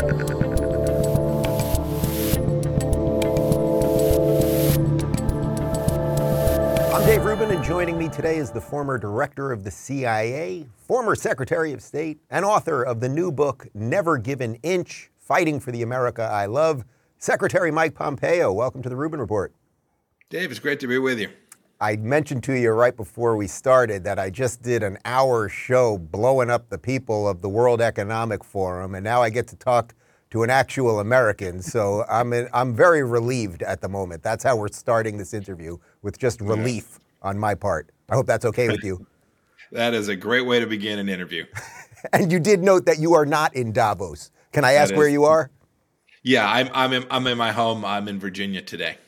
I'm Dave Rubin, and joining me today is the former director of the CIA, former Secretary of State, and author of the new book, Never Give an Inch Fighting for the America I Love, Secretary Mike Pompeo. Welcome to the Rubin Report. Dave, it's great to be with you. I mentioned to you right before we started that I just did an hour show blowing up the people of the World Economic Forum, and now I get to talk to an actual American. So I'm in, I'm very relieved at the moment. That's how we're starting this interview with just relief on my part. I hope that's okay with you. that is a great way to begin an interview. and you did note that you are not in Davos. Can I ask where you are? Yeah, I'm I'm in, I'm in my home. I'm in Virginia today.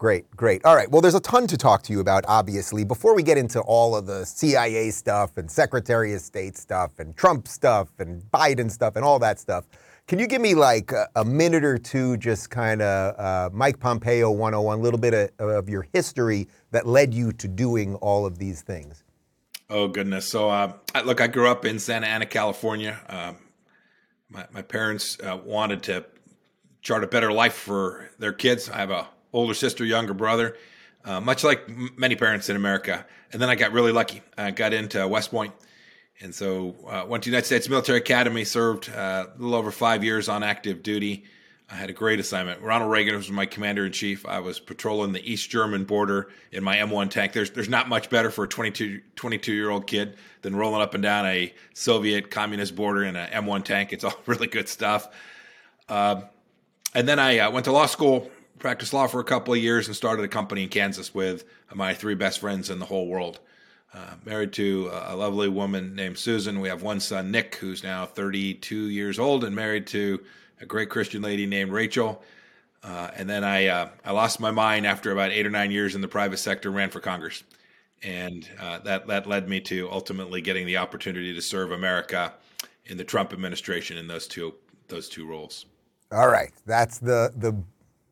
Great, great. All right. Well, there's a ton to talk to you about, obviously. Before we get into all of the CIA stuff and Secretary of State stuff and Trump stuff and Biden stuff and all that stuff, can you give me like a, a minute or two, just kind of uh, Mike Pompeo 101, a little bit of, of, your history that led you to doing all of these things? Oh, goodness. So, uh, look, I grew up in Santa Ana, California. Uh, my, my, parents uh, wanted to chart a better life for their kids. I have a older sister, younger brother, uh, much like m- many parents in America. And then I got really lucky. I got into West Point and so uh, went to United States Military Academy, served uh, a little over five years on active duty. I had a great assignment. Ronald Reagan was my commander in chief. I was patrolling the East German border in my M1 tank. There's there's not much better for a 22 22 year old kid than rolling up and down a Soviet communist border in an M1 tank. It's all really good stuff. Uh, and then I uh, went to law school, practiced law for a couple of years, and started a company in Kansas with my three best friends in the whole world. Uh, married to a lovely woman named Susan. We have one son, Nick, who's now 32 years old, and married to a great Christian lady named Rachel. Uh, and then I uh, I lost my mind after about eight or nine years in the private sector, ran for Congress, and uh, that that led me to ultimately getting the opportunity to serve America in the Trump administration in those two those two roles. All right, that's the the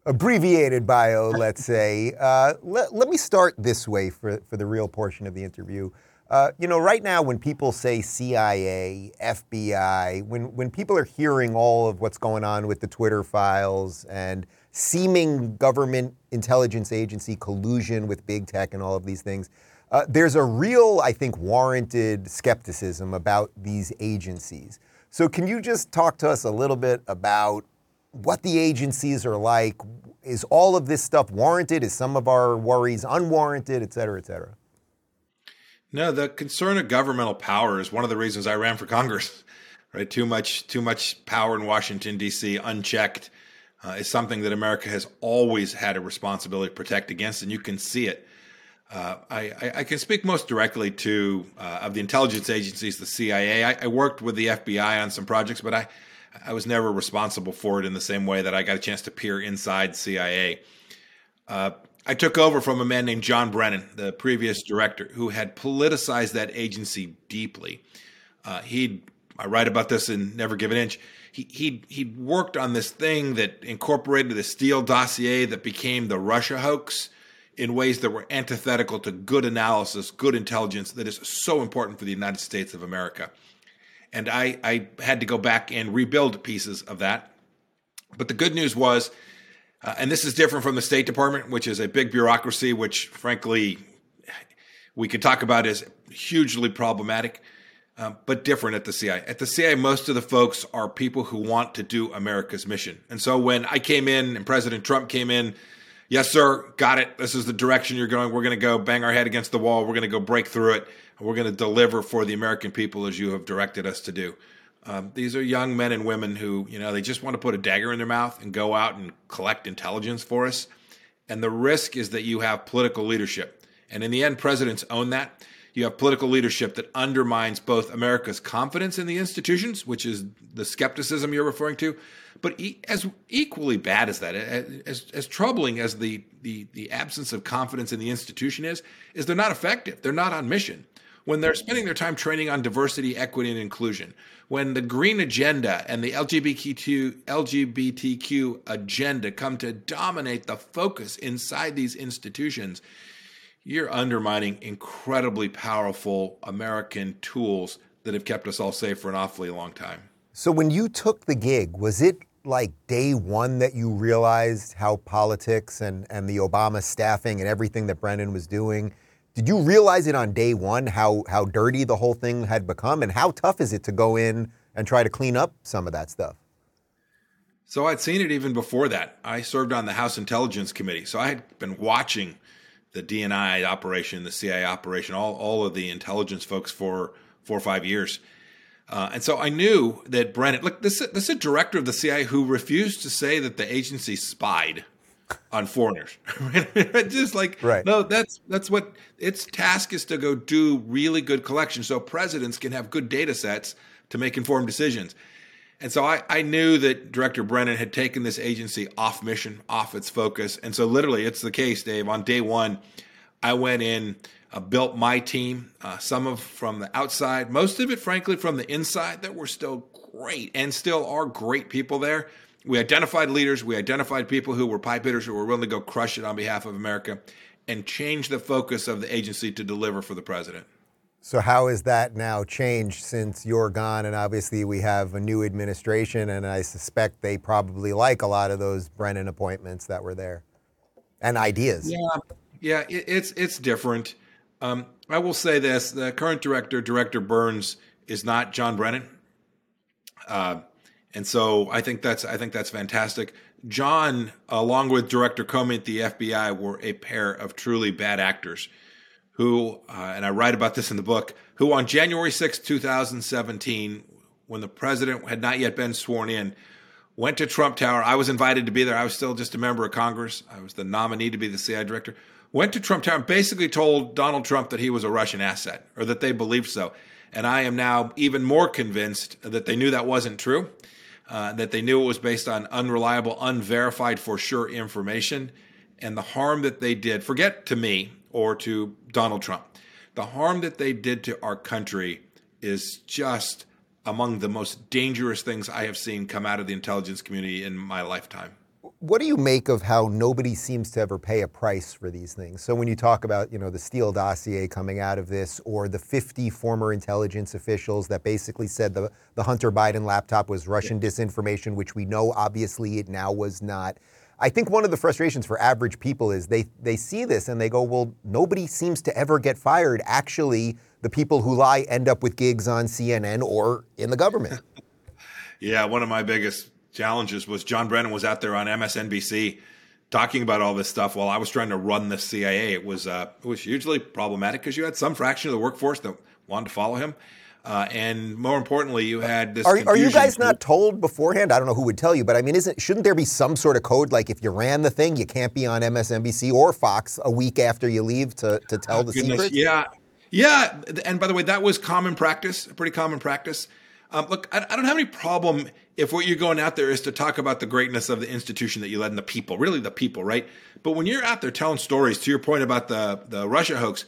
abbreviated bio, let's say. Uh, let, let me start this way for, for the real portion of the interview. Uh, you know, right now, when people say CIA, FBI, when, when people are hearing all of what's going on with the Twitter files and seeming government intelligence agency collusion with big tech and all of these things, uh, there's a real, I think, warranted skepticism about these agencies. So, can you just talk to us a little bit about what the agencies are like. Is all of this stuff warranted? Is some of our worries unwarranted, et cetera, et cetera? No, the concern of governmental power is one of the reasons I ran for Congress. Right, too much, too much power in Washington D.C. unchecked uh, is something that America has always had a responsibility to protect against, and you can see it. Uh, I, I, can speak most directly to uh, of the intelligence agencies, the CIA. I, I, worked with the FBI on some projects, but I, I was never responsible for it in the same way that I got a chance to peer inside CIA. Uh, I took over from a man named John Brennan, the previous director, who had politicized that agency deeply. Uh, he'd I write about this in Never Give an Inch. He he he'd worked on this thing that incorporated the Steele dossier that became the Russia hoax in ways that were antithetical to good analysis, good intelligence that is so important for the United States of America and I, I had to go back and rebuild pieces of that. But the good news was, uh, and this is different from the State Department, which is a big bureaucracy, which frankly we could talk about as hugely problematic, uh, but different at the CIA. At the CIA, most of the folks are people who want to do America's mission. And so when I came in and President Trump came in, yes, sir, got it. This is the direction you're going. We're going to go bang our head against the wall. We're going to go break through it. And We're going to deliver for the American people as you have directed us to do. Um, these are young men and women who, you know, they just want to put a dagger in their mouth and go out and collect intelligence for us. And the risk is that you have political leadership. And in the end, presidents own that. You have political leadership that undermines both America's confidence in the institutions, which is the skepticism you're referring to, but e- as equally bad as that, as, as troubling as the, the, the absence of confidence in the institution is, is they're not effective. They're not on mission. When they're spending their time training on diversity, equity, and inclusion, when the green agenda and the LGBTQ, LGBTQ agenda come to dominate the focus inside these institutions, you're undermining incredibly powerful American tools that have kept us all safe for an awfully long time. So when you took the gig, was it like day one that you realized how politics and, and the Obama staffing and everything that Brennan was doing? Did you realize it on day one how how dirty the whole thing had become, and how tough is it to go in and try to clean up some of that stuff? So I'd seen it even before that. I served on the House Intelligence Committee, so I had been watching the DNI operation, the CIA operation, all all of the intelligence folks for four or five years. Uh, and so I knew that Brennan, look, this, this is a director of the CIA who refused to say that the agency spied on foreigners. Just like, right. no, that's that's what its task is to go do really good collection, so presidents can have good data sets to make informed decisions. And so I, I knew that Director Brennan had taken this agency off mission, off its focus. And so literally, it's the case, Dave. On day one, I went in uh, built my team, uh, some of from the outside, most of it, frankly, from the inside. That were still great and still are great people there. We identified leaders, we identified people who were pipe hitters who were willing to go crush it on behalf of America, and change the focus of the agency to deliver for the president. So, how has that now changed since you're gone? And obviously, we have a new administration, and I suspect they probably like a lot of those Brennan appointments that were there and ideas. Yeah, yeah, it, it's it's different. Um, I will say this: the current director, Director Burns, is not John Brennan, uh, and so I think that's I think that's fantastic. John, along with Director Comey at the FBI, were a pair of truly bad actors who, uh, and I write about this in the book, who on January 6, 2017, when the president had not yet been sworn in, went to Trump Tower. I was invited to be there. I was still just a member of Congress. I was the nominee to be the CIA director went to Trump Tower and basically told Donald Trump that he was a Russian asset or that they believed so. And I am now even more convinced that they knew that wasn't true, uh, that they knew it was based on unreliable, unverified for sure information. And the harm that they did, forget to me or to Donald Trump, the harm that they did to our country is just among the most dangerous things I have seen come out of the intelligence community in my lifetime. What do you make of how nobody seems to ever pay a price for these things? So when you talk about, you know, the Steele dossier coming out of this, or the 50 former intelligence officials that basically said the, the Hunter Biden laptop was Russian yeah. disinformation, which we know obviously it now was not. I think one of the frustrations for average people is they they see this and they go, well, nobody seems to ever get fired. Actually, the people who lie end up with gigs on CNN or in the government. yeah, one of my biggest challenges was John Brennan was out there on MSNBC talking about all this stuff while I was trying to run the CIA. It was uh, it was hugely problematic because you had some fraction of the workforce that wanted to follow him. Uh, and more importantly, you had this. Are, are, you guys not told beforehand? I don't know who would tell you, but I mean, isn't shouldn't there be some sort of code like if you ran the thing, you can't be on MSNBC or Fox a week after you leave to to tell oh, the goodness, secrets? Yeah, yeah. And by the way, that was common practice, pretty common practice. Um, look, I, I, don't have any problem if what you're going out there is to talk about the greatness of the institution that you led and the people, really the people, right? But when you're out there telling stories, to your point about the the Russia hoax,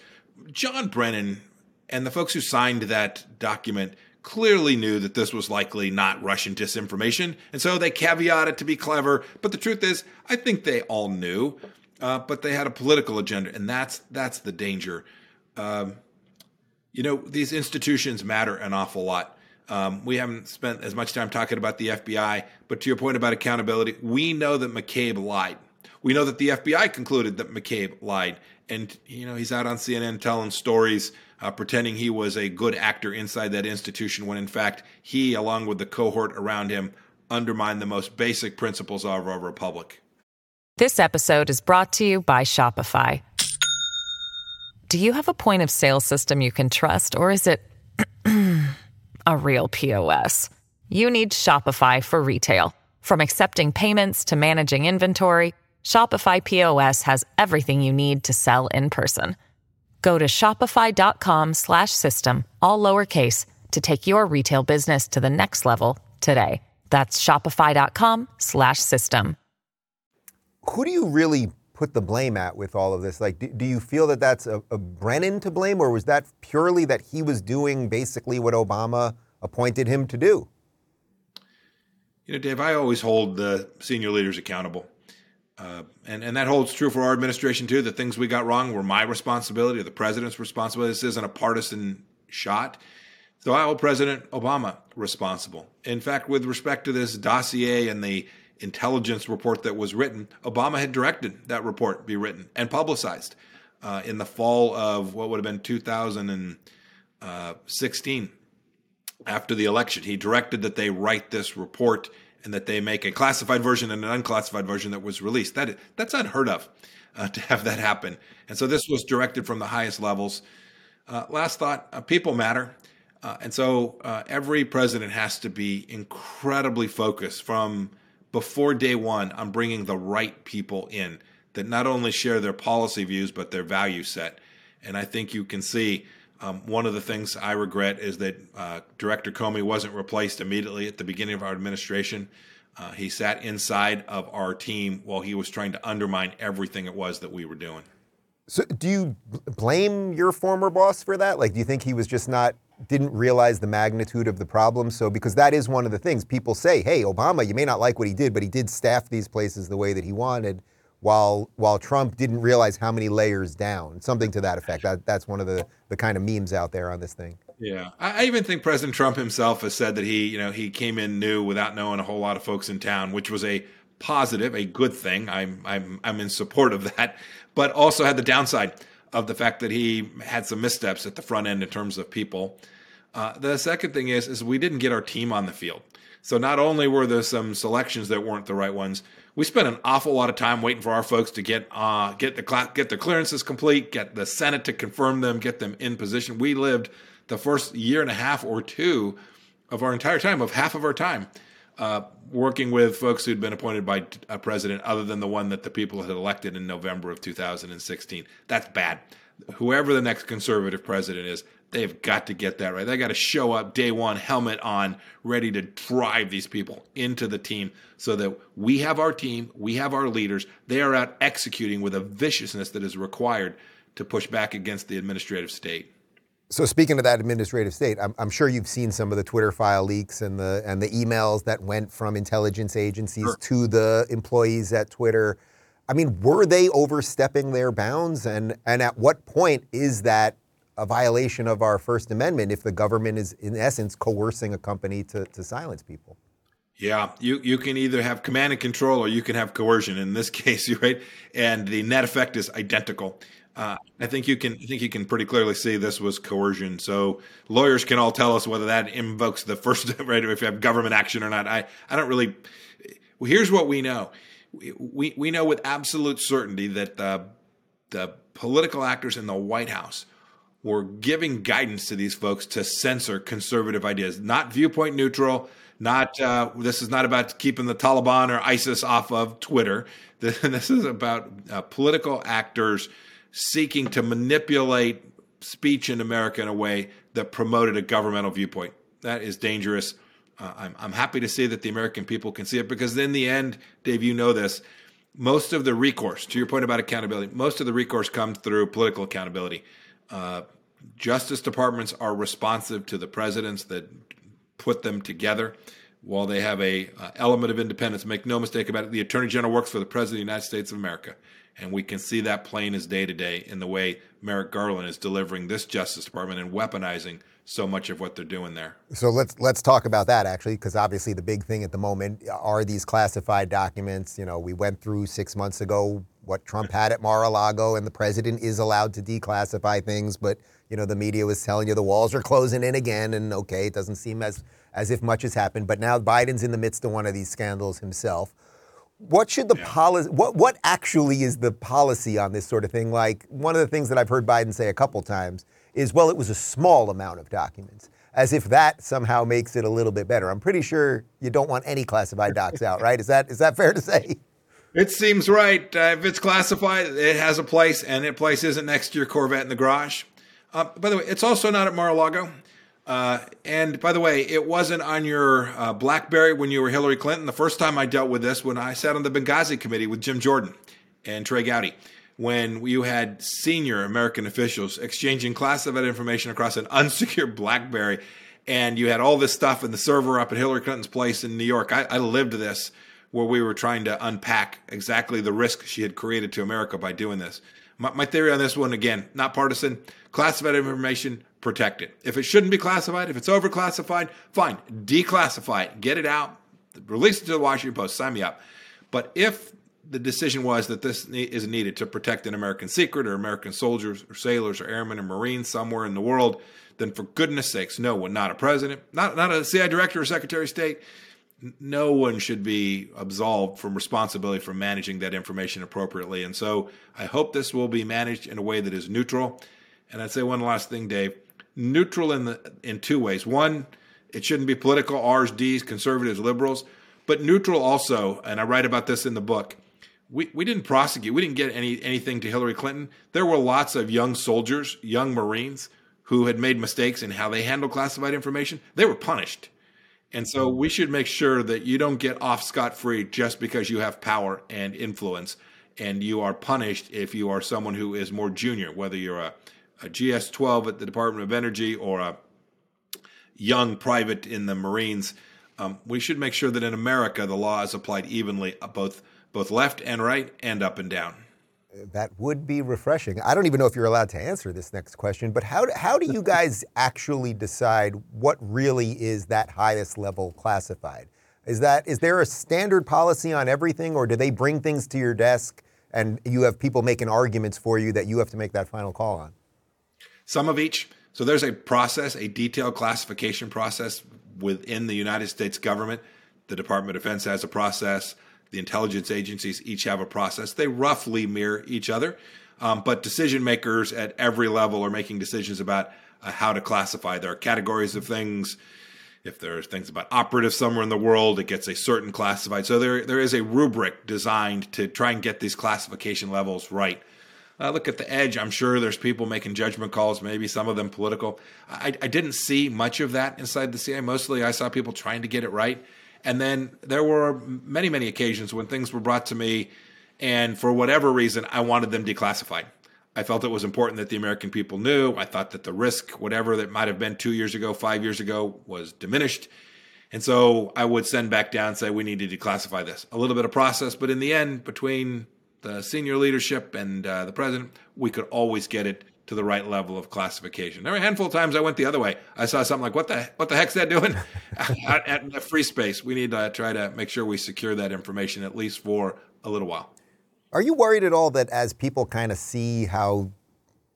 John Brennan and the folks who signed that document clearly knew that this was likely not Russian disinformation, and so they caveated to be clever. But the truth is, I think they all knew, uh, but they had a political agenda, and that's that's the danger. Um, you know, these institutions matter an awful lot. Um, we haven't spent as much time talking about the FBI, but to your point about accountability, we know that McCabe lied. We know that the FBI concluded that McCabe lied, and you know he's out on CNN telling stories, uh, pretending he was a good actor inside that institution, when in fact he, along with the cohort around him, undermined the most basic principles of our republic. This episode is brought to you by Shopify. Do you have a point of sale system you can trust, or is it? a real POS. You need Shopify for retail. From accepting payments to managing inventory, Shopify POS has everything you need to sell in person. Go to shopify.com slash system, all lowercase, to take your retail business to the next level today. That's shopify.com slash system. Who do you really put the blame at with all of this? Like, do, do you feel that that's a, a Brennan to blame, or was that purely that he was doing basically what Obama appointed him to do? You know, Dave, I always hold the senior leaders accountable. Uh, and, and that holds true for our administration too. The things we got wrong were my responsibility or the president's responsibility. This isn't a partisan shot. So I hold President Obama responsible. In fact, with respect to this dossier and the intelligence report that was written, Obama had directed that report be written and publicized uh, in the fall of what would have been 2016 after the election. He directed that they write this report and that they make a classified version and an unclassified version that was released. That that's unheard of uh, to have that happen. And so this was directed from the highest levels. Uh, last thought: uh, people matter, uh, and so uh, every president has to be incredibly focused from before day one on bringing the right people in that not only share their policy views but their value set. And I think you can see. Um, one of the things I regret is that uh, Director Comey wasn't replaced immediately at the beginning of our administration. Uh, he sat inside of our team while he was trying to undermine everything it was that we were doing. So, do you blame your former boss for that? Like, do you think he was just not didn't realize the magnitude of the problem? So, because that is one of the things people say, "Hey, Obama, you may not like what he did, but he did staff these places the way that he wanted." While while Trump didn't realize how many layers down, something to that effect. That, that's one of the the kind of memes out there on this thing. Yeah, I even think President Trump himself has said that he, you know, he came in new without knowing a whole lot of folks in town, which was a positive, a good thing. I'm I'm I'm in support of that, but also had the downside of the fact that he had some missteps at the front end in terms of people. Uh, the second thing is is we didn't get our team on the field. So not only were there some selections that weren't the right ones, we spent an awful lot of time waiting for our folks to get uh, get the get the clearances complete, get the Senate to confirm them, get them in position. We lived the first year and a half or two of our entire time, of half of our time, uh, working with folks who'd been appointed by a president other than the one that the people had elected in November of 2016. That's bad. Whoever the next conservative president is, they've got to get that right. They got to show up day one, helmet on, ready to drive these people into the team so that we have our team, we have our leaders. They are out executing with a viciousness that is required to push back against the administrative state. So speaking of that administrative state, I'm, I'm, sure you've seen some of the Twitter file leaks and the and the emails that went from intelligence agencies sure. to the employees at Twitter. I mean, were they overstepping their bounds? And and at what point is that a violation of our First Amendment if the government is, in essence, coercing a company to, to silence people. Yeah, you, you can either have command and control or you can have coercion. In this case, right, and the net effect is identical. Uh, I think you can I think you can pretty clearly see this was coercion. So lawyers can all tell us whether that invokes the first right if you have government action or not. I I don't really. Well, here's what we know. We we know with absolute certainty that the the political actors in the White House were giving guidance to these folks to censor conservative ideas, not viewpoint neutral. Not uh, this is not about keeping the Taliban or ISIS off of Twitter. This is about uh, political actors seeking to manipulate speech in America in a way that promoted a governmental viewpoint. That is dangerous. Uh, I'm, I'm happy to see that the American people can see it because in the end, Dave, you know this. Most of the recourse, to your point about accountability, most of the recourse comes through political accountability. Uh, justice departments are responsive to the presidents that put them together. While they have a uh, element of independence, make no mistake about it, the Attorney General works for the President of the United States of America, and we can see that plain as day to day in the way Merrick Garland is delivering this Justice Department and weaponizing so much of what they're doing there. So let's let's talk about that actually, because obviously the big thing at the moment are these classified documents. You know, we went through six months ago what Trump had at Mar-a-Lago, and the president is allowed to declassify things, but you know the media was telling you the walls are closing in again, and okay, it doesn't seem as as if much has happened. But now Biden's in the midst of one of these scandals himself. What should the yeah. policy? What what actually is the policy on this sort of thing? Like one of the things that I've heard Biden say a couple times is, well, it was a small amount of documents, as if that somehow makes it a little bit better. I'm pretty sure you don't want any classified docs out, right? Is that is that fair to say? It seems right. Uh, if it's classified, it has a place, and that place isn't next to your Corvette in the garage. Uh, by the way, it's also not at Mar-a-Lago. Uh, and by the way, it wasn't on your uh, BlackBerry when you were Hillary Clinton. The first time I dealt with this, when I sat on the Benghazi committee with Jim Jordan and Trey Gowdy, when you had senior American officials exchanging classified information across an unsecured BlackBerry, and you had all this stuff in the server up at Hillary Clinton's place in New York. I, I lived this where we were trying to unpack exactly the risk she had created to America by doing this. My, my theory on this one, again, not partisan, classified information, protect it. If it shouldn't be classified, if it's overclassified, fine, declassify it, get it out, release it to the Washington Post, sign me up. But if the decision was that this is needed to protect an American secret or American soldiers or sailors or airmen or Marines somewhere in the world, then for goodness sakes, no one, not a president, not, not a CIA director or secretary of state, no one should be absolved from responsibility for managing that information appropriately. And so I hope this will be managed in a way that is neutral. And I'd say one last thing, Dave. Neutral in the in two ways. One, it shouldn't be political, R's, D's, conservatives, liberals, but neutral also, and I write about this in the book. We, we didn't prosecute, we didn't get any anything to Hillary Clinton. There were lots of young soldiers, young Marines who had made mistakes in how they handled classified information. They were punished and so we should make sure that you don't get off scot free just because you have power and influence. And you are punished if you are someone who is more junior, whether you're a, a GS 12 at the Department of Energy or a young private in the Marines. Um, we should make sure that in America the law is applied evenly, uh, both both left and right, and up and down. That would be refreshing. I don't even know if you're allowed to answer this next question, but how, how do you guys actually decide what really is that highest level classified? Is that is there a standard policy on everything, or do they bring things to your desk and you have people making arguments for you that you have to make that final call on? Some of each. So there's a process, a detailed classification process within the United States government. The Department of Defense has a process. The intelligence agencies each have a process. They roughly mirror each other, um, but decision makers at every level are making decisions about uh, how to classify. There are categories of things. If there are things about operatives somewhere in the world, it gets a certain classified. So there, there is a rubric designed to try and get these classification levels right. Uh, look at the edge. I'm sure there's people making judgment calls, maybe some of them political. I, I, didn't see much of that inside the CIA. Mostly I saw people trying to get it right. And then there were many, many occasions when things were brought to me, and for whatever reason, I wanted them declassified. I felt it was important that the American people knew. I thought that the risk, whatever that might have been two years ago, five years ago, was diminished. And so I would send back down and say, we need to declassify this. A little bit of process, but in the end, between the senior leadership and uh, the president, we could always get it to the right level of classification. There were a handful of times I went the other way. I saw something like, "What the what the heck's that doing?" at, at the free space, we need to try to make sure we secure that information at least for a little while. Are you worried at all that as people kind of see how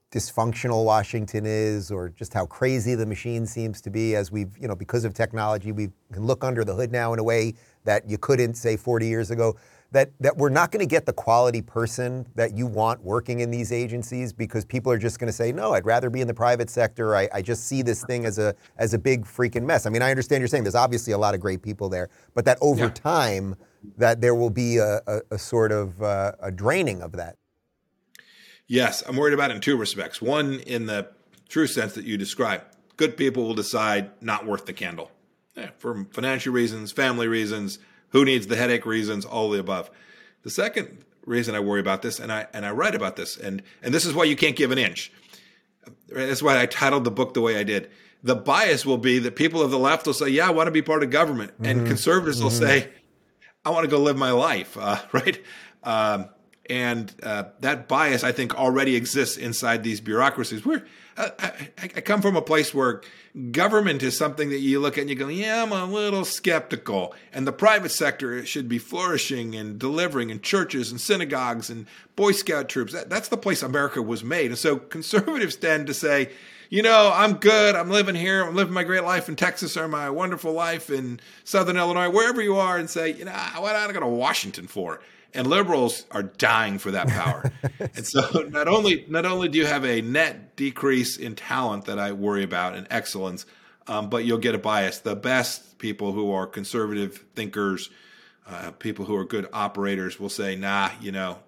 dysfunctional Washington is, or just how crazy the machine seems to be, as we've you know because of technology, we can look under the hood now in a way that you couldn't say 40 years ago that, that we're not going to get the quality person that you want working in these agencies because people are just going to say, no, I'd rather be in the private sector. I, I just see this thing as a, as a big freaking mess. I mean, I understand you're saying there's obviously a lot of great people there, but that over yeah. time, that there will be a, a, a sort of uh, a draining of that. Yes, I'm worried about it in two respects. One, in the true sense that you describe, good people will decide not worth the candle yeah, for financial reasons, family reasons, who needs the headache reasons, all the above. The second reason I worry about this, and I and I write about this, and and this is why you can't give an inch. That's why I titled the book the way I did. The bias will be that people of the left will say, "Yeah, I want to be part of government," mm-hmm. and conservatives mm-hmm. will say, "I want to go live my life." Uh, right? Um, and uh, that bias, I think, already exists inside these bureaucracies. We're I, I, come from a place where government is something that you look at and you go, yeah, I'm a little skeptical. And the private sector should be flourishing and delivering in churches and synagogues and Boy Scout troops. That, that's the place America was made. And so conservatives tend to say, you know, I'm good. I'm living here. I'm living my great life in Texas or my wonderful life in Southern Illinois, wherever you are, and say, you know, what am I going to Washington for? And liberals are dying for that power. and so not only not only do you have a net decrease in talent that I worry about and excellence, um, but you'll get a bias. The best people who are conservative thinkers, Uh, people who are good operators will say, nah, you know,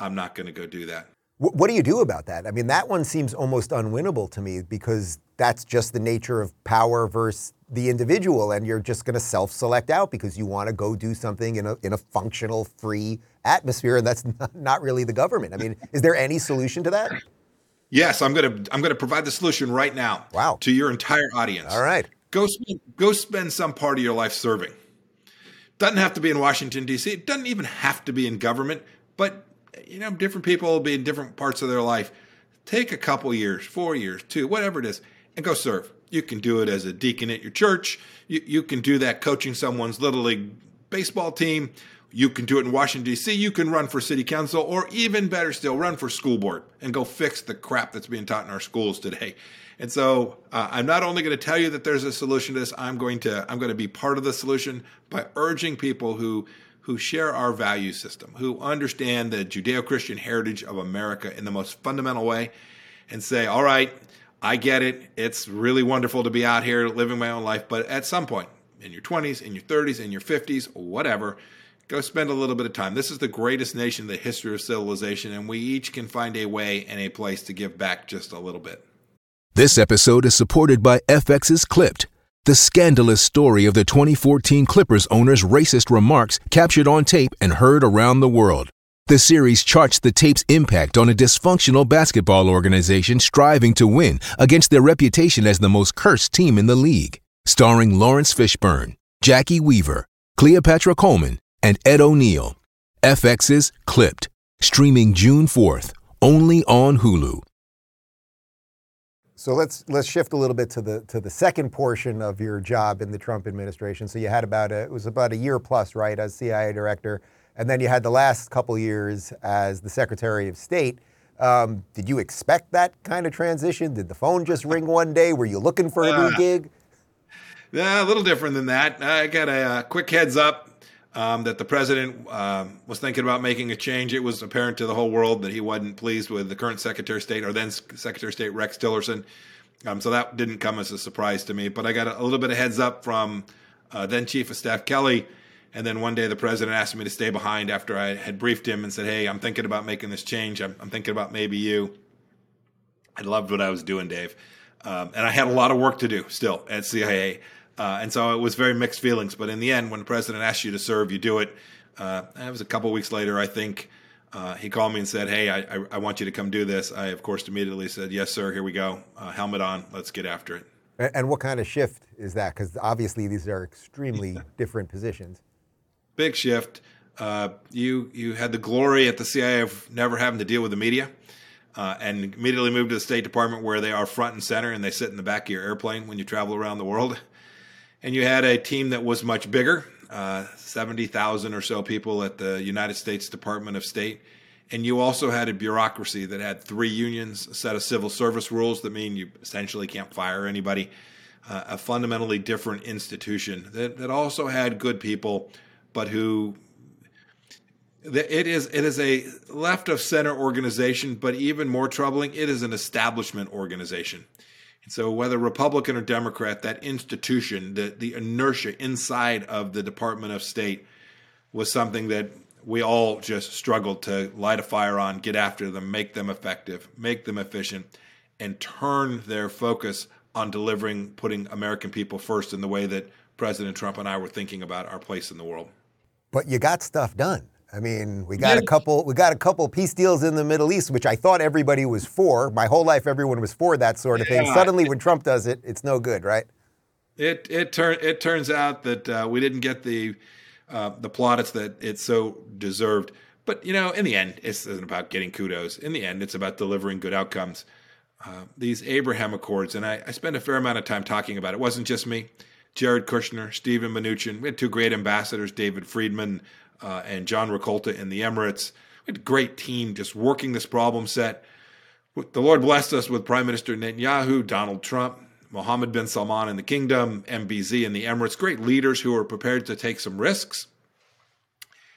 I'm not going to go do that. What do you do about that? I mean, that one seems almost unwinnable to me because that's just the nature of power versus the individual, and you're just going to self-select out because you want to go do something in a in a functional, free atmosphere, and that's not, not really the government. I mean, is there any solution to that? Yes, I'm going to I'm going to provide the solution right now. Wow. To your entire audience. All right. Go spend, go spend some part of your life serving. Doesn't have to be in Washington D.C. It doesn't even have to be in government, but you know, different people will be in different parts of their life. Take a couple years, four years, two, whatever it is, and go serve. You can do it as a deacon at your church. You, you can do that coaching someone's little league baseball team. You can do it in Washington, D.C. You can run for city council, or even better still, run for school board and go fix the crap that's being taught in our schools today. And so, uh, I'm not only going to tell you that there's a solution to this. I'm going to I'm going to be part of the solution by urging people who who share our value system, who understand the Judeo Christian heritage of America in the most fundamental way, and say, all right, I get it. It's really wonderful to be out here living my own life, but at some point, in your 20s, in your 30s, in your 50s, whatever, go spend a little bit of time. This is the greatest nation in the history of civilization, and we each can find a way and a place to give back just a little bit. This episode is supported by FX's Clipped the scandalous story of the 2014 Clippers owner's racist remarks captured on tape and heard around the world. The series charts the tape's impact on a dysfunctional basketball organization striving to win against their reputation as the most cursed team in the league. Starring Laurence Fishburne, Jacki Weaver, Cleopatra Coleman, and Ed O'Neill. FX's Clipped, streaming June 4th, only on Hulu. So let's let's shift a little bit to the to the second portion of your job in the Trump administration. So you had about a, it was about a year plus, right, as CIA director, and then you had the last couple years as the Secretary of State. Um, did you expect that kind of transition? Did the phone just ring one day? Were you looking for a new uh, gig? Yeah, a little different than that. I got a, a quick heads up um, that the president um, was thinking about making a change. It was apparent to the whole world that he wasn't pleased with the current Secretary of State or then Secretary of State Rex Tillerson. Um, so that didn't come as a surprise to me. But I got a, a little bit of heads up from uh, then Chief of Staff Kelly. And then one day the president asked me to stay behind after I had briefed him and said, Hey, I'm thinking about making this change. I'm, I'm thinking about maybe you. I loved what I was doing, Dave. Um, and I had a lot of work to do still at CIA. Uh, and so it was very mixed feelings. But in the end, when the president asks you to serve, you do it. Uh, it was a couple weeks later, I think. Uh, he called me and said, "Hey, I, I, I, want you to come do this." I, of course, immediately said, "Yes, sir. Here we go. Uh, helmet on. Let's get after it." And what kind of shift is that? Because obviously these are extremely different positions. Big shift. Uh, you you had the glory at the CIA of never having to deal with the media, uh, and immediately moved to the State Department where they are front and center and they sit in the back of your airplane when you travel around the world and you had a team that was much bigger, uh, 70,000 or so people at the United States Department of State. And you also had a bureaucracy that had three unions, a set of civil service rules that mean you essentially can't fire anybody, uh, a fundamentally different institution that, that also had good people, but who it is it is a left of center organization, but even more troubling, it is an establishment organization. And so, whether Republican or Democrat, that institution, the, the inertia inside of the Department of State was something that we all just struggled to light a fire on, get after them, make them effective, make them efficient, and turn their focus on delivering, putting American people first in the way that President Trump and I were thinking about our place in the world. But you got stuff done. I mean, we got a couple. We got a couple peace deals in the Middle East, which I thought everybody was for. My whole life, everyone was for that sort of thing. Suddenly, when Trump does it, it's no good, right? It it turn it turns out that uh, we didn't get the uh, the plaudits that it so deserved. But you know, in the end, it isn't about getting kudos. In the end, it's about delivering good outcomes. Uh, these Abraham Accords, and I, I spent a fair amount of time talking about it. It wasn't just me. Jared Kushner, Steven Mnuchin. We had two great ambassadors, David Friedman, uh, and John Rakolta in the Emirates. We had a great team just working this problem set. The Lord blessed us with Prime Minister Netanyahu, Donald Trump, Mohammed bin Salman in the kingdom, MBZ in the Emirates, great leaders who are prepared to take some risks.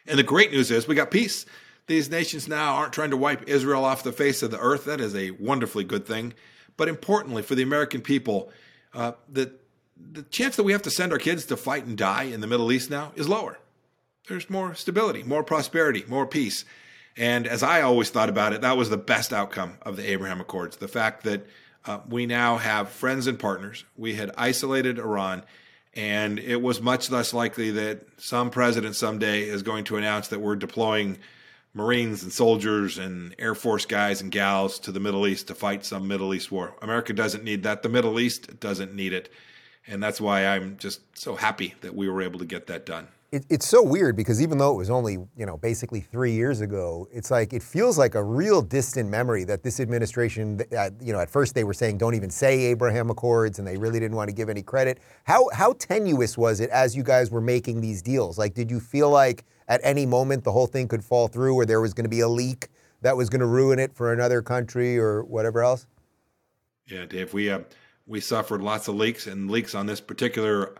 And the great news is we got peace. These nations now aren't trying to wipe Israel off the face of the earth. That is a wonderfully good thing. But importantly, for the American people, uh, the, the chance that we have to send our kids to fight and die in the Middle East now is lower. there's more stability, more prosperity, more peace. And as I always thought about it, that was the best outcome of the Abraham Accords. The fact that uh, we now have friends and partners. We had isolated Iran, and it was much less likely that some president someday is going to announce that we're deploying Marines and soldiers and Air Force guys and gals to the Middle East to fight some Middle East war. America doesn't need that. The Middle East doesn't need it. And that's why I'm just so happy that we were able to get that done. It, it's so weird because even though it was only, you know, basically three years ago, it's like it feels like a real distant memory that this administration, uh, you know, at first they were saying don't even say Abraham Accords and they really didn't want to give any credit. How, how tenuous was it as you guys were making these deals? Like, did you feel like at any moment the whole thing could fall through or there was going to be a leak that was going to ruin it for another country or whatever else? Yeah, Dave, we, uh, we suffered lots of leaks and leaks on this particular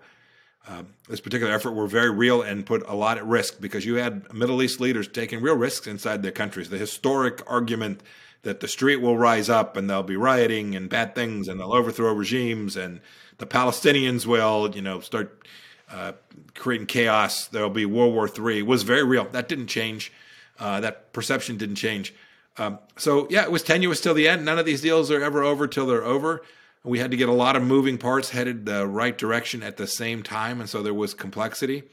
uh, this particular effort were very real and put a lot at risk because you had Middle East leaders taking real risks inside their countries. The historic argument that the street will rise up and there'll be rioting and bad things and they'll overthrow regimes and the Palestinians will, you know, start uh, creating chaos. There'll be World War III was very real. That didn't change. Uh, that perception didn't change. Um, so yeah, it was tenuous till the end. None of these deals are ever over till they're over. We had to get a lot of moving parts headed the right direction at the same time, and so there was complexity.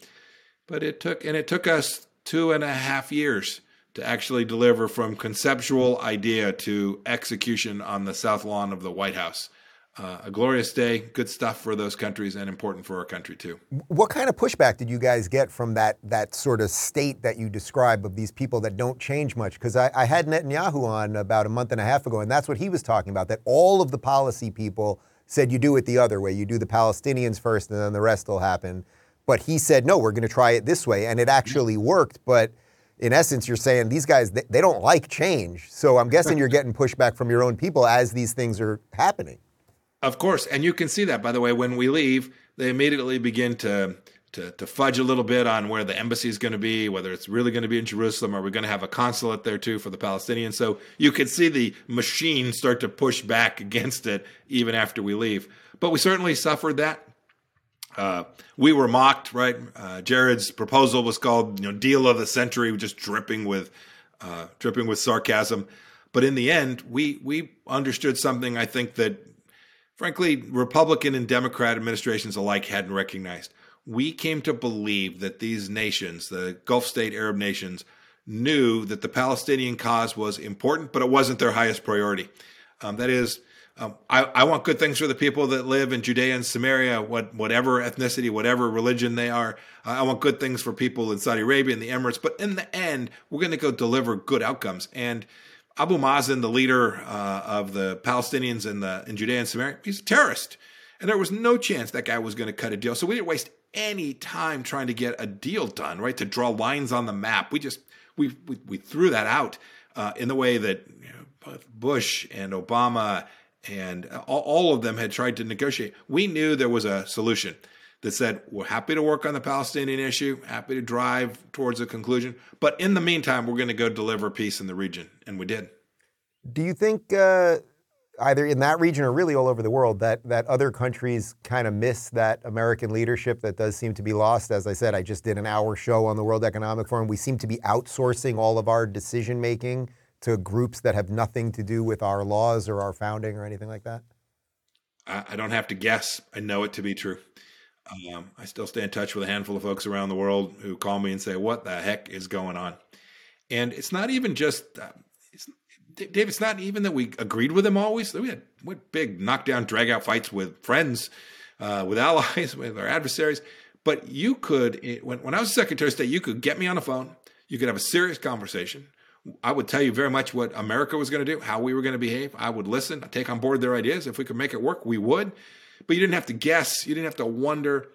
But it took, and it took us two and a half years to actually deliver from conceptual idea to execution on the south lawn of the White House uh, a glorious day, good stuff for those countries, and important for our country too. What kind of pushback did you guys get from that that sort of state that you describe of these people that don't change much? Because I, I, had Netanyahu on about a month and a half ago, and that's what he was talking about. That all of the policy people said you do it the other way. You do the Palestinians first, and then the rest will happen. But he said no, we're going to try it this way, and it actually worked. But in essence, you're saying these guys they, they don't like change. So I'm guessing you're getting pushback from your own people as these things are happening. Of course, and you can see that by the way when we leave, they immediately begin to to, to fudge a little bit on where the embassy is going to be, whether it's really going to be in Jerusalem or we're going to have a consulate there too for the Palestinians. So you can see the machine start to push back against it even after we leave. But we certainly suffered that. Uh, we were mocked, right? Uh, Jared's proposal was called, you know, deal of the century, just dripping with, uh, dripping with sarcasm. But in the end, we we understood something I think that frankly, Republican and Democrat administrations alike hadn't recognized. We came to believe that these nations, the Gulf state Arab nations, knew that the Palestinian cause was important, but it wasn't their highest priority. Um, that is, um, I, I, want good things for the people that live in Judea and Samaria, what, whatever ethnicity, whatever religion they are. I want good things for people in Saudi Arabia and the Emirates. But in the end, we're going to go deliver good outcomes. And Abu Mazen, the leader uh, of the Palestinians in the in Judea and Samaria, he's a terrorist, and there was no chance that guy was going to cut a deal. So we didn't waste any time trying to get a deal done, right? To draw lines on the map. We just we we, we threw that out uh, in the way that you know, Bush and Obama and all, all of them had tried to negotiate. We knew there was a solution that said, We're happy to work on the Palestinian issue, happy to drive towards a conclusion. But in the meantime, we're going to go deliver peace in the region. And we did. Do you think, uh, either in that region or really all over the world, that, that other countries kind of miss that American leadership that does seem to be lost? As I said, I just did an hour show on the World Economic Forum. We seem to be outsourcing all of our decision making to groups that have nothing to do with our laws or our founding or anything like that? I don't have to guess. I know it to be true. Um, I still stay in touch with a handful of folks around the world who call me and say, "What the heck is going on?" And it's not even just, uh, it's, Dave. It's not even that we agreed with them always. We had big knockdown, drag out fights with friends, uh, with allies, with our adversaries. But you could, when, when I was Secretary of State, you could get me on the phone. You could have a serious conversation. I would tell you very much what America was going to do, how we were going to behave. I would listen, I'd take on board their ideas. If we could make it work, we would. But you didn't have to guess. You didn't have to wonder.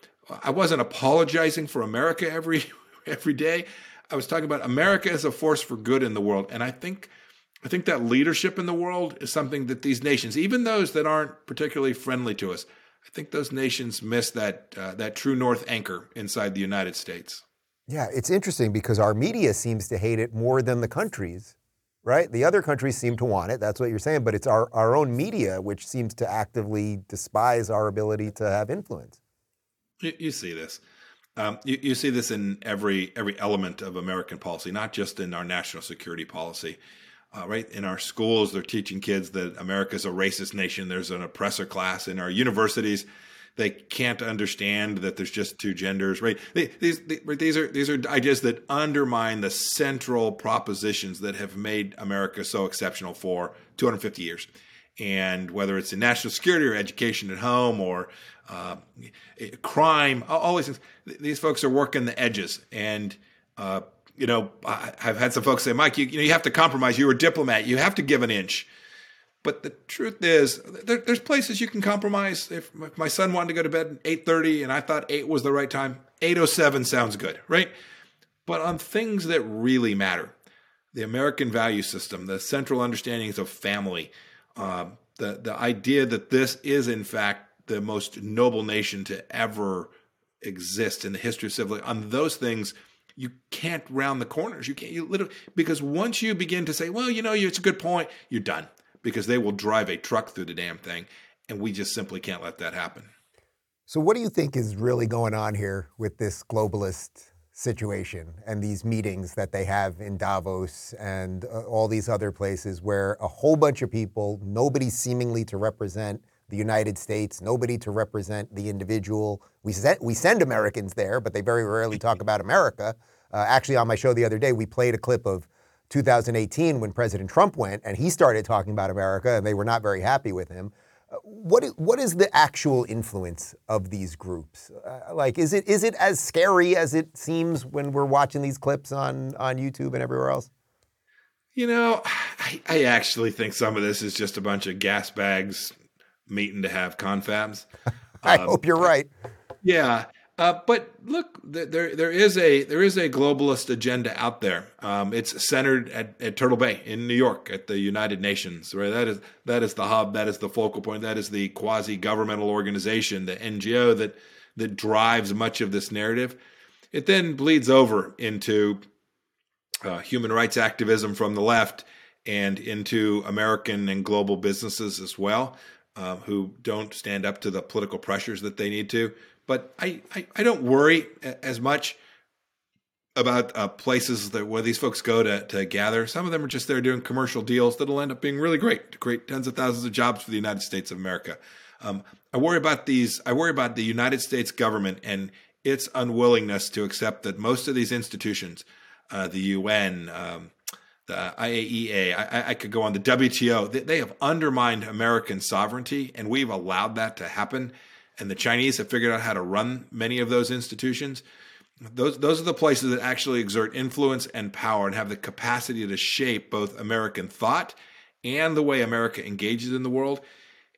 I wasn't apologizing for America every every day. I was talking about America as a force for good in the world, and I think I think that leadership in the world is something that these nations, even those that aren't particularly friendly to us, I think those nations miss that uh, that true north anchor inside the United States. Yeah, it's interesting because our media seems to hate it more than the countries right? The other countries seem to want it. That's what you're saying. But it's our, our own media which seems to actively despise our ability to have influence. You, you see this. Um, you, you, see this in every every element of American policy, not just in our national security policy. Uh, right in our schools, they're teaching kids that America is a racist nation. There's an oppressor class in our universities. They can't understand that there's just two genders. Right? These these are these are ideas that undermine the central propositions that have made America so exceptional for 250 years. And whether it's in national security or education at home or uh, crime, all these things. These folks are working the edges, and uh, you know, I, have had some folks say, Mike, you, you, know, you have to compromise. You're a diplomat. You have to give an inch. But the truth is, there, there's places you can compromise. If my son wanted to go to bed at 8:30 and I thought 8 was the right time, 8:07 sounds good, right? But on things that really matter, the American value system, the central understandings of family, um, the the idea that this is in fact the most noble nation to ever exist in the history of civilization. On those things, you can't round the corners. You can't. You literally because once you begin to say, "Well, you know, it's a good point," you're done because they will drive a truck through the damn thing, and we just simply can't let that happen. So, what do you think is really going on here with this globalist situation and these meetings that they have in Davos and uh, all these other places where a whole bunch of people, nobody seemingly to represent the United States, nobody to represent the individual. We send, we send Americans there, but they very rarely talk about America. Uh, actually, on my show the other day, we played a clip of 2018 when President Trump went and he started talking about America, and they were not very happy with him. Uh, what is, what is the actual influence of these groups? Uh, like, is it is it as scary as it seems when we're watching these clips on on YouTube and everywhere else? You know, I, I actually think some of this is just a bunch of gas bags meeting to have confabs. I um, hope you're right. Yeah. Uh, but look, there there is a there is a globalist agenda out there. Um, it's centered at, at, Turtle Bay in New York at the United Nations. Right, that is that is the hub. That is the focal point. That is the quasi governmental organization, the NGO that that drives much of this narrative. It then bleeds over into uh, human rights activism from the left and into American and global businesses as well uh, who don't stand up to the political pressures that they need to. But I, I, I don't worry as much about uh, places that where these folks go to, to gather. Some of them are just there doing commercial deals that'll end up being really great to create tens of thousands of jobs for the United States of America. Um, I worry about these. I worry about the United States government and its unwillingness to accept that most of these institutions, uh, the UN, um, the IAEA, I, I, could go on the WTO. They, they have undermined American sovereignty, and we've allowed that to happen. And the Chinese have figured out how to run many of those institutions. Those those are the places that actually exert influence and power and have the capacity to shape both American thought and the way America engages in the world.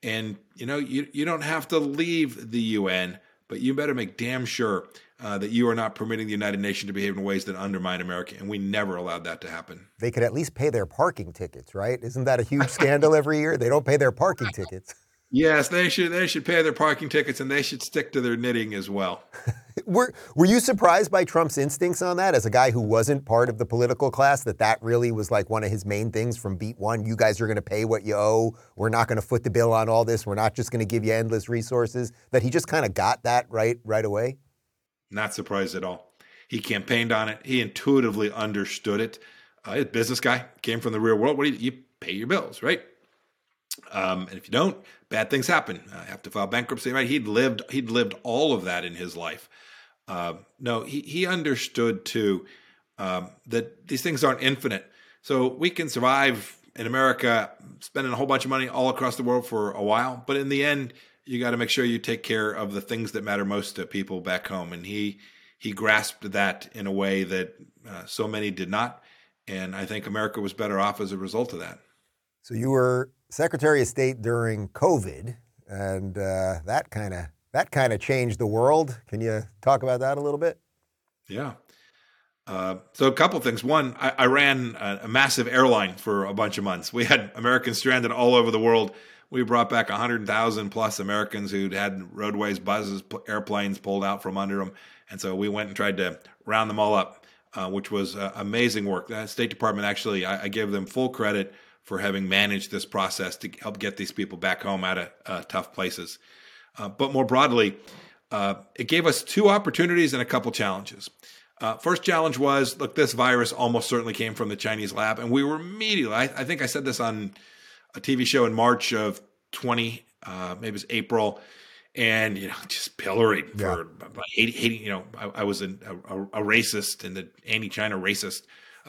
And you know, you you don't have to leave the UN, but you better make damn sure uh, that you are not permitting the United Nations to behave in ways that undermine America, and we never allowed that to happen. They could at least pay their parking tickets, right? Isn't that a huge scandal every year? They don't pay their parking tickets. Yes, they should. They should pay their parking tickets, and they should stick to their knitting as well. were Were you surprised by Trump's instincts on that, as a guy who wasn't part of the political class? That that really was like one of his main things from beat one. You guys are going to pay what you owe. We're not going to foot the bill on all this. We're not just going to give you endless resources. That he just kind of got that right right away. Not surprised at all. He campaigned on it. He intuitively understood it. Uh, a business guy came from the real world. What do you, you pay your bills, right? Um, and if you don't, bad things happen. Uh, have to file bankruptcy, right? He'd lived he'd lived all of that in his life. Uh, no, he he understood too um, that these things aren't infinite. So we can survive in America, spending a whole bunch of money all across the world for a while, but in the end, you got to make sure you take care of the things that matter most to people back home. And he he grasped that in a way that uh, so many did not. And I think America was better off as a result of that. So you were Secretary of State during COVID, and uh, that kind of that kind of changed the world. Can you talk about that a little bit? Yeah. Uh, so a couple things. One, I, I ran a, a, massive airline for a bunch of months. We had Americans stranded all over the world we brought back 100,000 plus Americans who'd had roadways, buses, airplanes pulled out from under them. And so we went and tried to round them all up, uh, which was uh, amazing work. The State Department actually, I, I, give them full credit for having managed this process to help get these people back home out of uh, tough places. Uh, but more broadly, Uh, it gave us two opportunities and a couple challenges. Uh, first challenge was look, this virus almost certainly came from the Chinese lab. And we were immediately, I, I think I said this on a TV show in March of 20, uh, maybe it was April and you know just pilloried yeah. for hating, hating, You know, I, I was an, a, a, racist and the anti-China racist.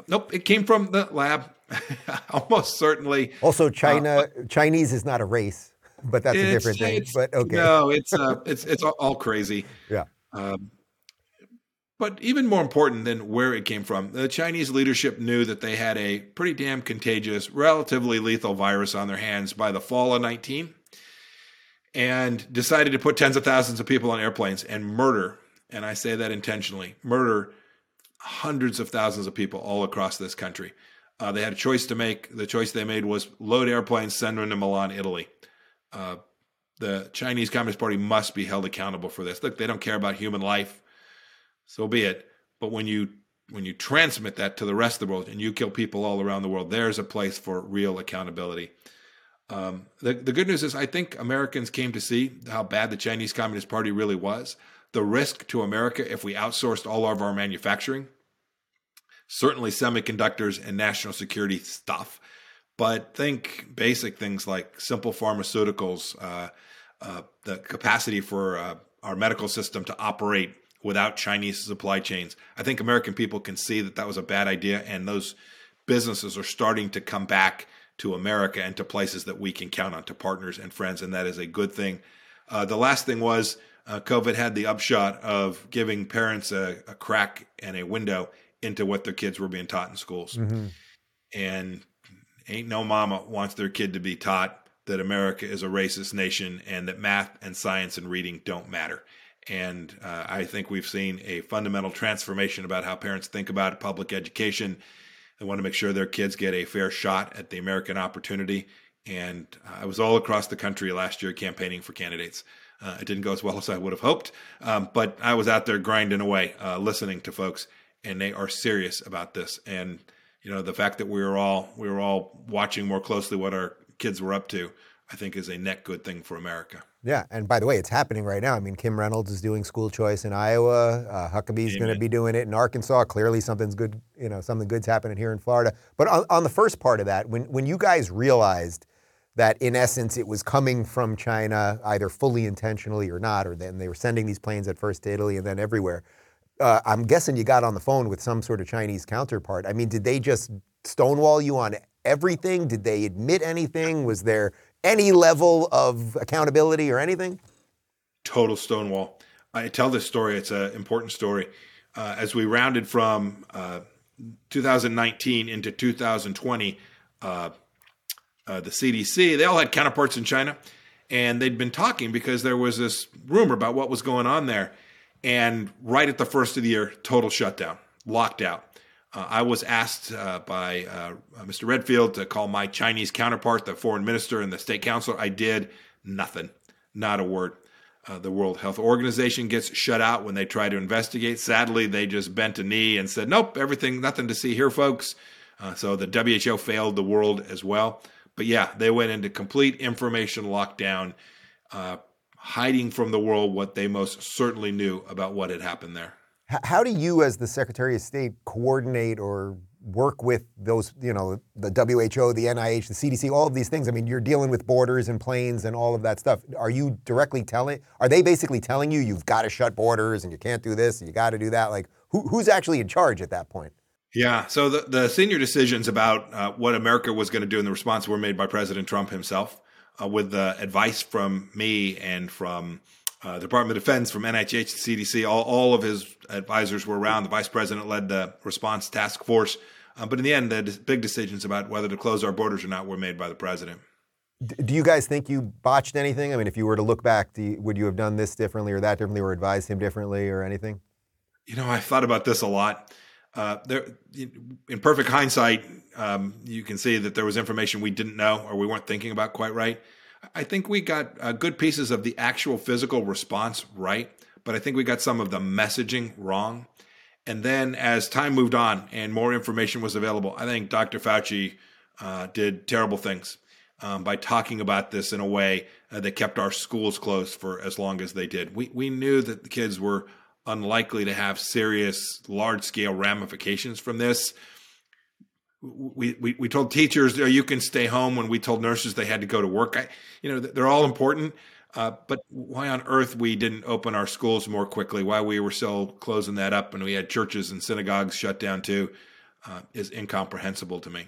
Nope, it came from the lab, almost certainly. Also, China uh, Chinese is not a race, but that's a different thing. But okay, no, it's uh, it's it's all, all crazy. Yeah. Um, but even more important than where it came from, the Chinese leadership knew that they had a pretty damn contagious, relatively lethal virus on their hands by the fall of 19 and decided to put tens of thousands of people on airplanes and murder, and I say that intentionally, murder hundreds of thousands of people all across this country. Uh, they had a choice to make. The choice they made was load airplanes, send them to Milan, Italy. Uh, the Chinese Communist Party must be held accountable for this. Look, they don't care about human life, so be it. But when you when you transmit that to the rest of the world and you kill people all around the world, there's a place for real accountability. Um, the, the good news is, I think Americans came to see how bad the Chinese Communist Party really was. The risk to America if we outsourced all of our manufacturing, certainly semiconductors and national security stuff, but think basic things like simple pharmaceuticals, uh, uh, the capacity for uh, our medical system to operate without Chinese supply chains. I think American people can see that that was a bad idea, and those businesses are starting to come back to America and to places that we can count on, to partners and friends, and that is a good thing. Uh, the last thing was uh, COVID had the upshot of giving parents a, a, crack and a window into what their kids were being taught in schools. Mm-hmm. And ain't no mama wants their kid to be taught that America is a racist nation and that math and science and reading don't matter. And uh, I think we've seen a fundamental transformation about how parents think about public education they want to make sure their kids get a fair shot at the American opportunity. And I was all across the country last year campaigning for candidates. Uh, it didn't go as well as I would have hoped, um, but I was out there grinding away, uh, listening to folks, and they are serious about this. And you know, the fact that we were all we were all watching more closely what our kids were up to, I think, is a net good thing for America. Yeah, and by the way, it's happening right now. I mean, Kim Reynolds is doing school choice in Iowa. Uh, Huckabee's going to be doing it in Arkansas. Clearly, something's good. You know, something good's happening here in Florida. But on, on the first part of that, when when you guys realized that in essence it was coming from China, either fully intentionally or not, or then they were sending these planes at first to Italy and then everywhere. Uh, I'm guessing you got on the phone with some sort of Chinese counterpart. I mean, did they just stonewall you on everything? Did they admit anything? Was there any level of accountability or anything? Total stonewall. I tell this story, it's an important story. Uh, as we rounded from uh, 2019 into 2020, uh, uh the CDC, they all had counterparts in China, and they'd been talking because there was this rumor about what was going on there. And right at the first of the year, total shutdown, locked out. Uh, I was asked uh, by uh, Mr. Redfield to call my Chinese counterpart, the foreign minister and the state councilor. I did nothing, not a word. Uh, the World Health Organization gets shut out when they try to investigate. Sadly, they just bent a knee and said, "Nope, everything, nothing to see here, folks." Uh, so the WHO failed the world as well. But yeah, they went into complete information lockdown, uh, hiding from the world what they most certainly knew about what had happened there. How do you, as the Secretary of State, coordinate or work with those, you know, the WHO, the NIH, the CDC, all of these things? I mean, you're dealing with borders and planes and all of that stuff. Are you directly telling, are they basically telling you you've got to shut borders and you can't do this and you got to do that? Like, who, who's actually in charge at that point? Yeah. So the, the senior decisions about uh, what America was going to do in the response were made by President Trump himself uh, with the advice from me and from uh, Department of Defense, from NIH to CDC, all, all of his advisors were around. The vice president led the response task force. Uh, but in the end, the big decisions about whether to close our borders or not were made by the president. Do you guys think you botched anything? I mean, if you were to look back, you, would you have done this differently or that differently or advised him differently or anything? You know, I thought about this a lot. Uh, there, in perfect hindsight, um, you can see that there was information we didn't know or we weren't thinking about quite right. I think we got uh, good pieces of the actual physical response right, but I think we got some of the messaging wrong. And then as time moved on and more information was available, I think Dr. Fauci uh, did terrible things. um, by talking about this in a way uh, that kept our schools closed for as long as they did. We we knew that the kids were unlikely to have serious, large scale ramifications from this. We, we, we told teachers oh, you can stay home when we told nurses they had to go to work. I, you know, they're all important. Uh, but why on earth we didn't open our schools more quickly? Why we were still closing that up and we had churches and synagogues shut down too uh, is incomprehensible to me.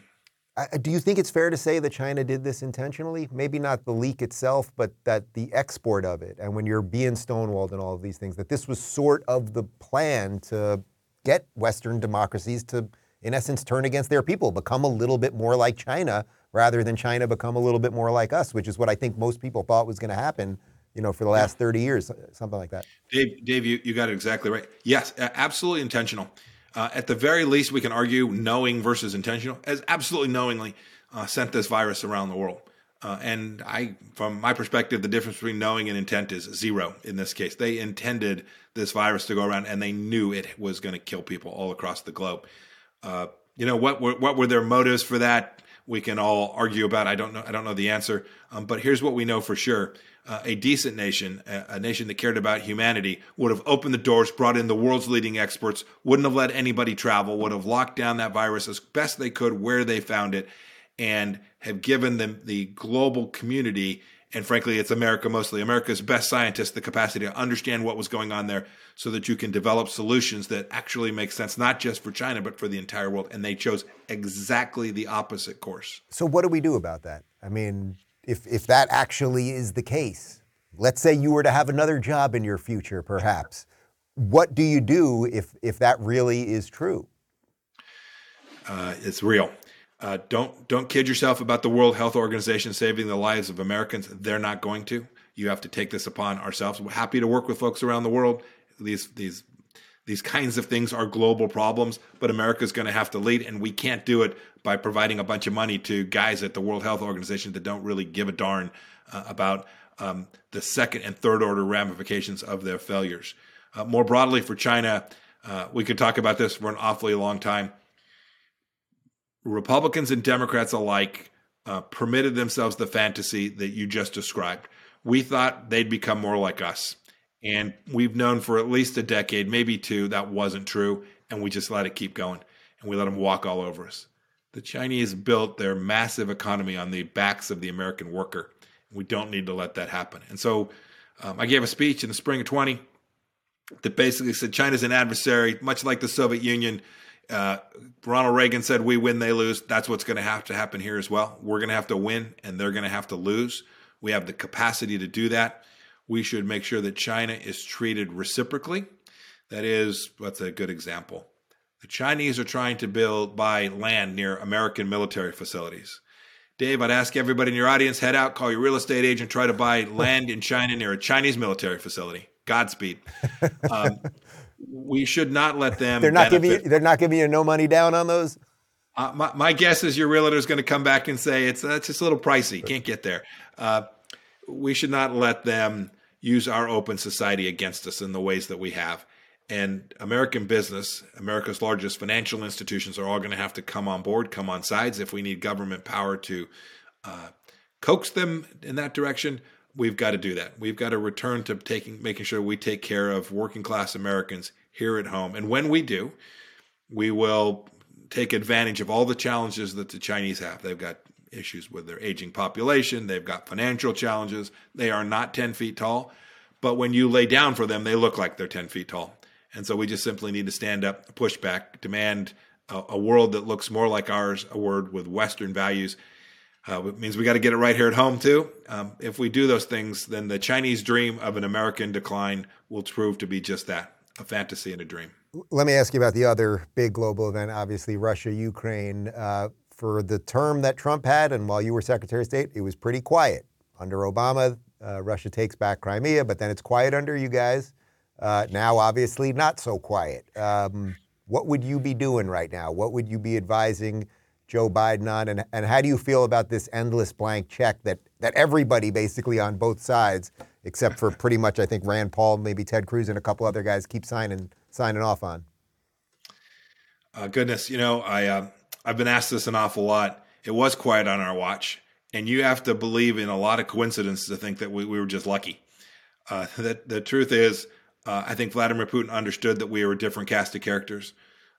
Do you think it's fair to say that China did this intentionally? Maybe not the leak itself, but that the export of it, and when you're being stonewalled and all of these things, that this was sort of the plan to get Western democracies to, in essence, turn against their people, become a little bit more like China, rather than China become a little bit more like us, which is what I think most people thought was going to happen, you know, for the last 30 years, something like that. Dave, Dave, you, you got it exactly right. Yes, absolutely intentional. Uh, at the very least, we can argue knowing versus intentional, as absolutely knowingly uh, sent this virus around the world. Uh, and I, from my perspective, the difference between knowing and intent is zero in this case. They intended this virus to go around, and they knew it was going to kill people all across the globe. Uh, you know what were what were their motives for that? we can all argue about. I don't know. I don't know the answer. Um, but here's what we know for sure: uh, a decent nation, a, a, nation that cared about humanity, would have opened the doors, brought in the world's leading experts, wouldn't have let anybody travel, would have locked down that virus as best they could where they found it, and have given them the global community and frankly, it's America mostly, America's best scientists, the capacity to understand what was going on there so that you can develop solutions that actually make sense, not just for China, but for the entire world. And they chose exactly the opposite course. So, what do we do about that? I mean, if, if that actually is the case, let's say you were to have another job in your future, perhaps. What do you do if, if that really is true? Uh, it's real. Uh, don't don't kid yourself about the World Health Organization saving the lives of Americans. They're not going to. You have to take this upon ourselves. We're happy to work with folks around the world. These these these kinds of things are global problems, but America's going to have to lead, and we can't do it by providing a bunch of money to guys at the World Health Organization that don't really give a darn uh, about um, the second and third order ramifications of their failures. Uh, more broadly, for China, uh, we could talk about this for an awfully long time. Republicans and Democrats alike uh, permitted themselves the fantasy that you just described. We thought they'd become more like us. And we've known for at least a decade, maybe two, that wasn't true. And we just let it keep going. And we let them walk all over us. The Chinese built their massive economy on the backs of the American worker. We don't need to let that happen. And so um, I gave a speech in the spring of 20 that basically said China's an adversary, much like the Soviet Union. Uh, Ronald Reagan said, "We win, they lose." That's what's going to have to happen here as well. We're going to have to win, and they're going to have to lose. We have the capacity to do that. We should make sure that China is treated reciprocally. That is, what's a good example? The Chinese are trying to build buy land near American military facilities. Dave, I'd ask everybody in your audience head out, call your real estate agent, try to buy land in China near a Chinese military facility. Godspeed. Um, we should not let them. they're not benefit. giving you. They're not giving you no money down on those. Uh, my, my, guess is your realtor is going to come back and say it's that's just a little pricey. Can't get there. Uh, we should not let them use our open society against us in the ways that we have. And American business, America's largest financial institutions, are all going to have to come on board, come on sides. If we need government power to uh, coax them in that direction, we've got to do that. We've got to return to taking, making sure we take care of working class Americans here at home. And when we do, we will take advantage of all the challenges that the Chinese have. They've got issues with their aging population, they've got financial challenges. They are not 10 feet tall, but when you lay down for them, they look like they're 10 feet tall. And so we just simply need to stand up, push back, demand a, a world that looks more like ours, a world with Western values uh, it means we got to get it right here at home too. Um, if we do those things, then the Chinese dream of an American decline will prove to be just that a fantasy and a dream. Let me ask you about the other big global event, obviously Russia, Ukraine. Uh, for the term that Trump had, and while you were Secretary of State, it was pretty quiet. Under Obama, uh, Russia takes back Crimea, but then it's quiet under you guys. Uh, now, obviously, not so quiet. Um, what would you be doing right now? What would you be advising Joe Biden on, and, and how do you feel about this endless blank check that, that everybody basically on both sides, except for pretty much I think Rand Paul, maybe Ted Cruz, and a couple other guys keep signing signing off on? Uh, goodness, you know, I uh, I've been asked this an awful lot. It was quiet on our watch, and you have to believe in a lot of coincidences to think that we, we were just lucky. Uh, that the truth is, uh, I think Vladimir Putin understood that we were a different cast of characters.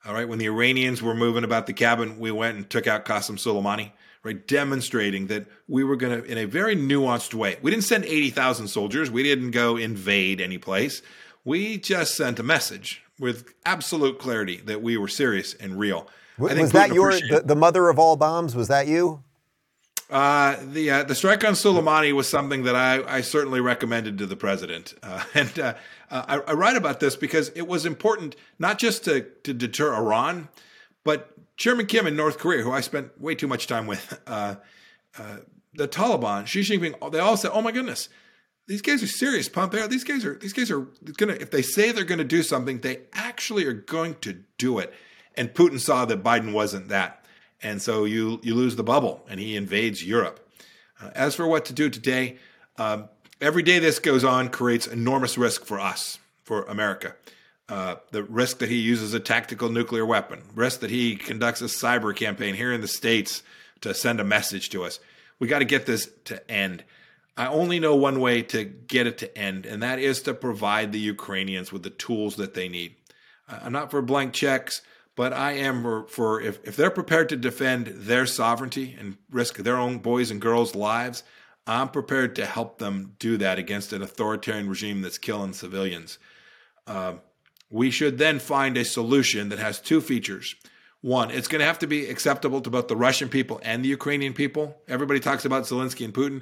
All right, when the Iranians were moving about the cabin, we went and took out Qasem Soleimani, right, demonstrating that we were going to, in a very nuanced way. We didn't send eighty thousand soldiers. We didn't go invade any place. We just sent a message with absolute clarity that we were serious and real. Was that your the, the mother of all bombs? Was that you? Uh, the uh, the strike on Soleimani was something that I, I certainly recommended to the president, uh, and uh, uh, I, I, write about this because it was important not just to to deter Iran, but Chairman Kim in North Korea, who I spent way too much time with, uh, the Taliban, Xi Jinping, they all said, "Oh my goodness, these guys are serious, Pompeo. These guys are these guys are gonna if they say they're to do something, they actually are going to do it." And Putin saw that Biden wasn't that and so you you lose the bubble, and he invades Europe. Uh, as for what to do today, um, every day this goes on creates enormous risk for us, for America. Uh, the risk that he uses a tactical nuclear weapon, risk that he conducts a cyber campaign here in the states to send a message to us. We got to get this to end. I only know one way to get it to end, and that is to provide the Ukrainians with the tools that they need. I'm not for blank checks but I am for, for if, if they're prepared to defend their sovereignty and risk their own boys and girls' lives, I'm prepared to help them do that against an authoritarian regime that's killing civilians. Uh, we should then find a solution that has two features. One, it's going to have to be acceptable to both the Russian people and the Ukrainian people. Everybody talks about Zelensky and Putin.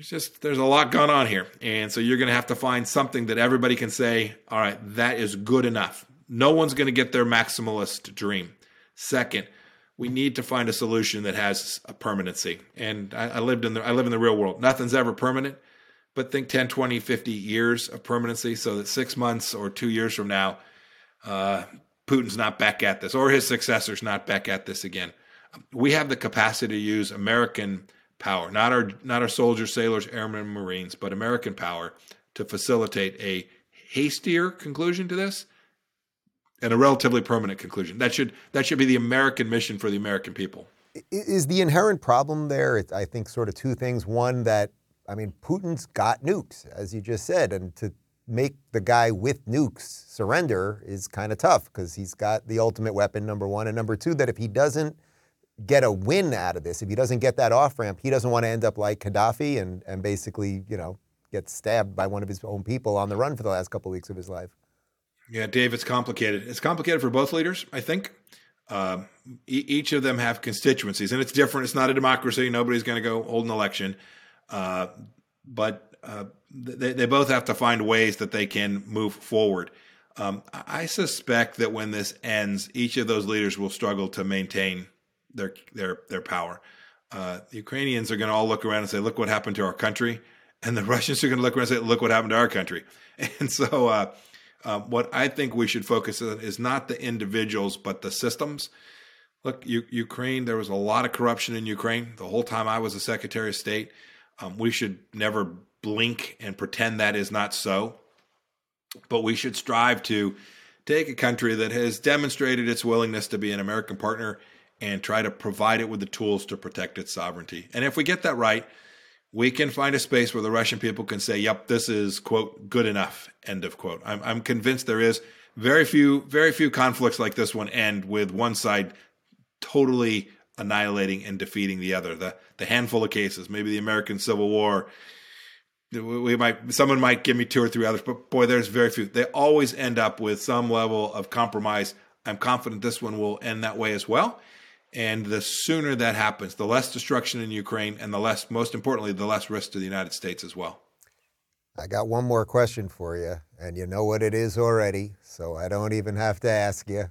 Just there's a lot going on here, and so you're going to have to find something that everybody can say, "All right, that is good enough." No one's going to get their maximalist dream. Second, we need to find a solution that has a permanency. And I, I, lived in the I live in the real world. Nothing's ever permanent, but think 10, 20, 50 years of permanency so that six months or two years from now, uh, Putin's not back at this or his successor's not back at this again. We have the capacity to use American power, not our not our soldiers, sailors, airmen, marines, but American power to facilitate a hastier conclusion to this and a relatively permanent conclusion. That should that should be the American mission for the American people. Is the inherent problem there? I think sort of two things. One that I mean, Putin's got nukes, as you just said, and to make the guy with nukes surrender is kind of tough because he's got the ultimate weapon. Number one, and number two, that if he doesn't get a win out of this, if he doesn't get that off ramp, he doesn't want to end up like Gaddafi and and basically, you know, get stabbed by one of his own people on the run for the last couple of weeks of his life. Yeah, Dave, it's complicated. It's complicated for both leaders, I think. Uh, e- each of them have constituencies, and it's different. It's not a democracy. Nobody's going to go hold an election. Uh, but uh, they, they both have to find ways that they can move forward. Um, I suspect that when this ends, each of those leaders will struggle to maintain their their their power. Uh, the Ukrainians are going to all look around and say, "Look what happened to our country," and the Russians are going to look around and say, "Look what happened to our country." And so uh, what I think we should focus on is not the individuals, but the systems. Look, U- Ukraine, there was a lot of corruption in Ukraine the whole time I was a Secretary of State. Um, we should never blink and pretend that is not so. But we should strive to take a country that has demonstrated its willingness to be an American partner and try to provide it with the tools to protect its sovereignty. And if we get that right, we can find a space where the Russian people can say, "Yep, this is quote good enough." End of quote. I'm, I'm convinced there is very few very few conflicts like this one end with one side totally annihilating and defeating the other. The the handful of cases, maybe the American Civil War. We might someone might give me two or three others, but boy, there's very few. They always end up with some level of compromise. I'm confident this one will end that way as well. And the sooner that happens, the less destruction in Ukraine, and the less, most importantly, the less risk to the United States as well. I got one more question for you, and you know what it is already, so I don't even have to ask you.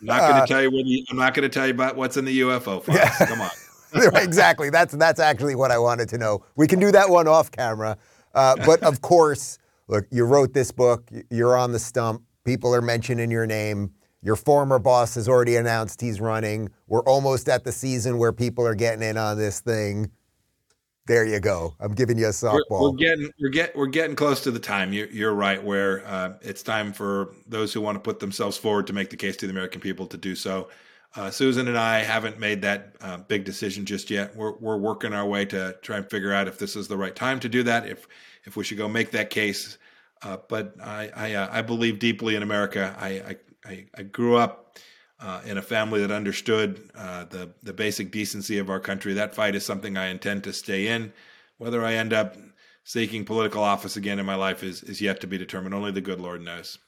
I'm not going to uh, tell you the, I'm not going to tell you about what's in the UFO files. Yeah. Come on. exactly. That's that's actually what I wanted to know. We can do that one off camera, uh, but of course, look, you wrote this book. You're on the stump. People are mentioning your name. Your former boss has already announced he's running. We're almost at the season where people are getting in on this thing. There you go. I'm giving you a softball. We're, we're getting we're get we're getting close to the time. You're, you're right. Where uh, it's time for those who want to put themselves forward to make the case to the American people to do so. Uh, Susan and I haven't made that uh, big decision just yet. We're, we're working our way to try and figure out if this is the right time to do that, if if we should go make that case. Uh, but I I, uh, I, believe deeply in America. I I, I grew up uh, in a family that understood uh, the the basic decency of our country. That fight is something I intend to stay in. Whether I end up seeking political office again in my life is is yet to be determined. Only the good Lord knows.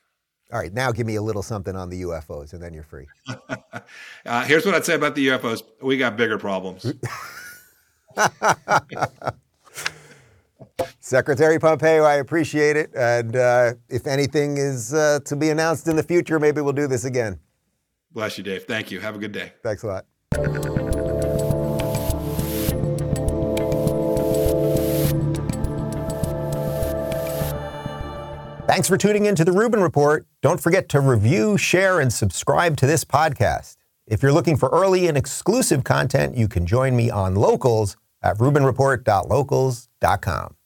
All right, now give me a little something on the UFOs, and then you're free. uh, here's what I'd say about the UFOs: we got bigger problems. Secretary Pompeo, I appreciate it, and uh, if anything is uh, to be announced in the future, maybe we'll do this again. Bless you, Dave. Thank you. Have a good day. Thanks a lot. Thanks for tuning in to the Rubin Report. Don't forget to review, share, and subscribe to this podcast. If you're looking for early and exclusive content, you can join me on Locals at rubinreport.locals.com.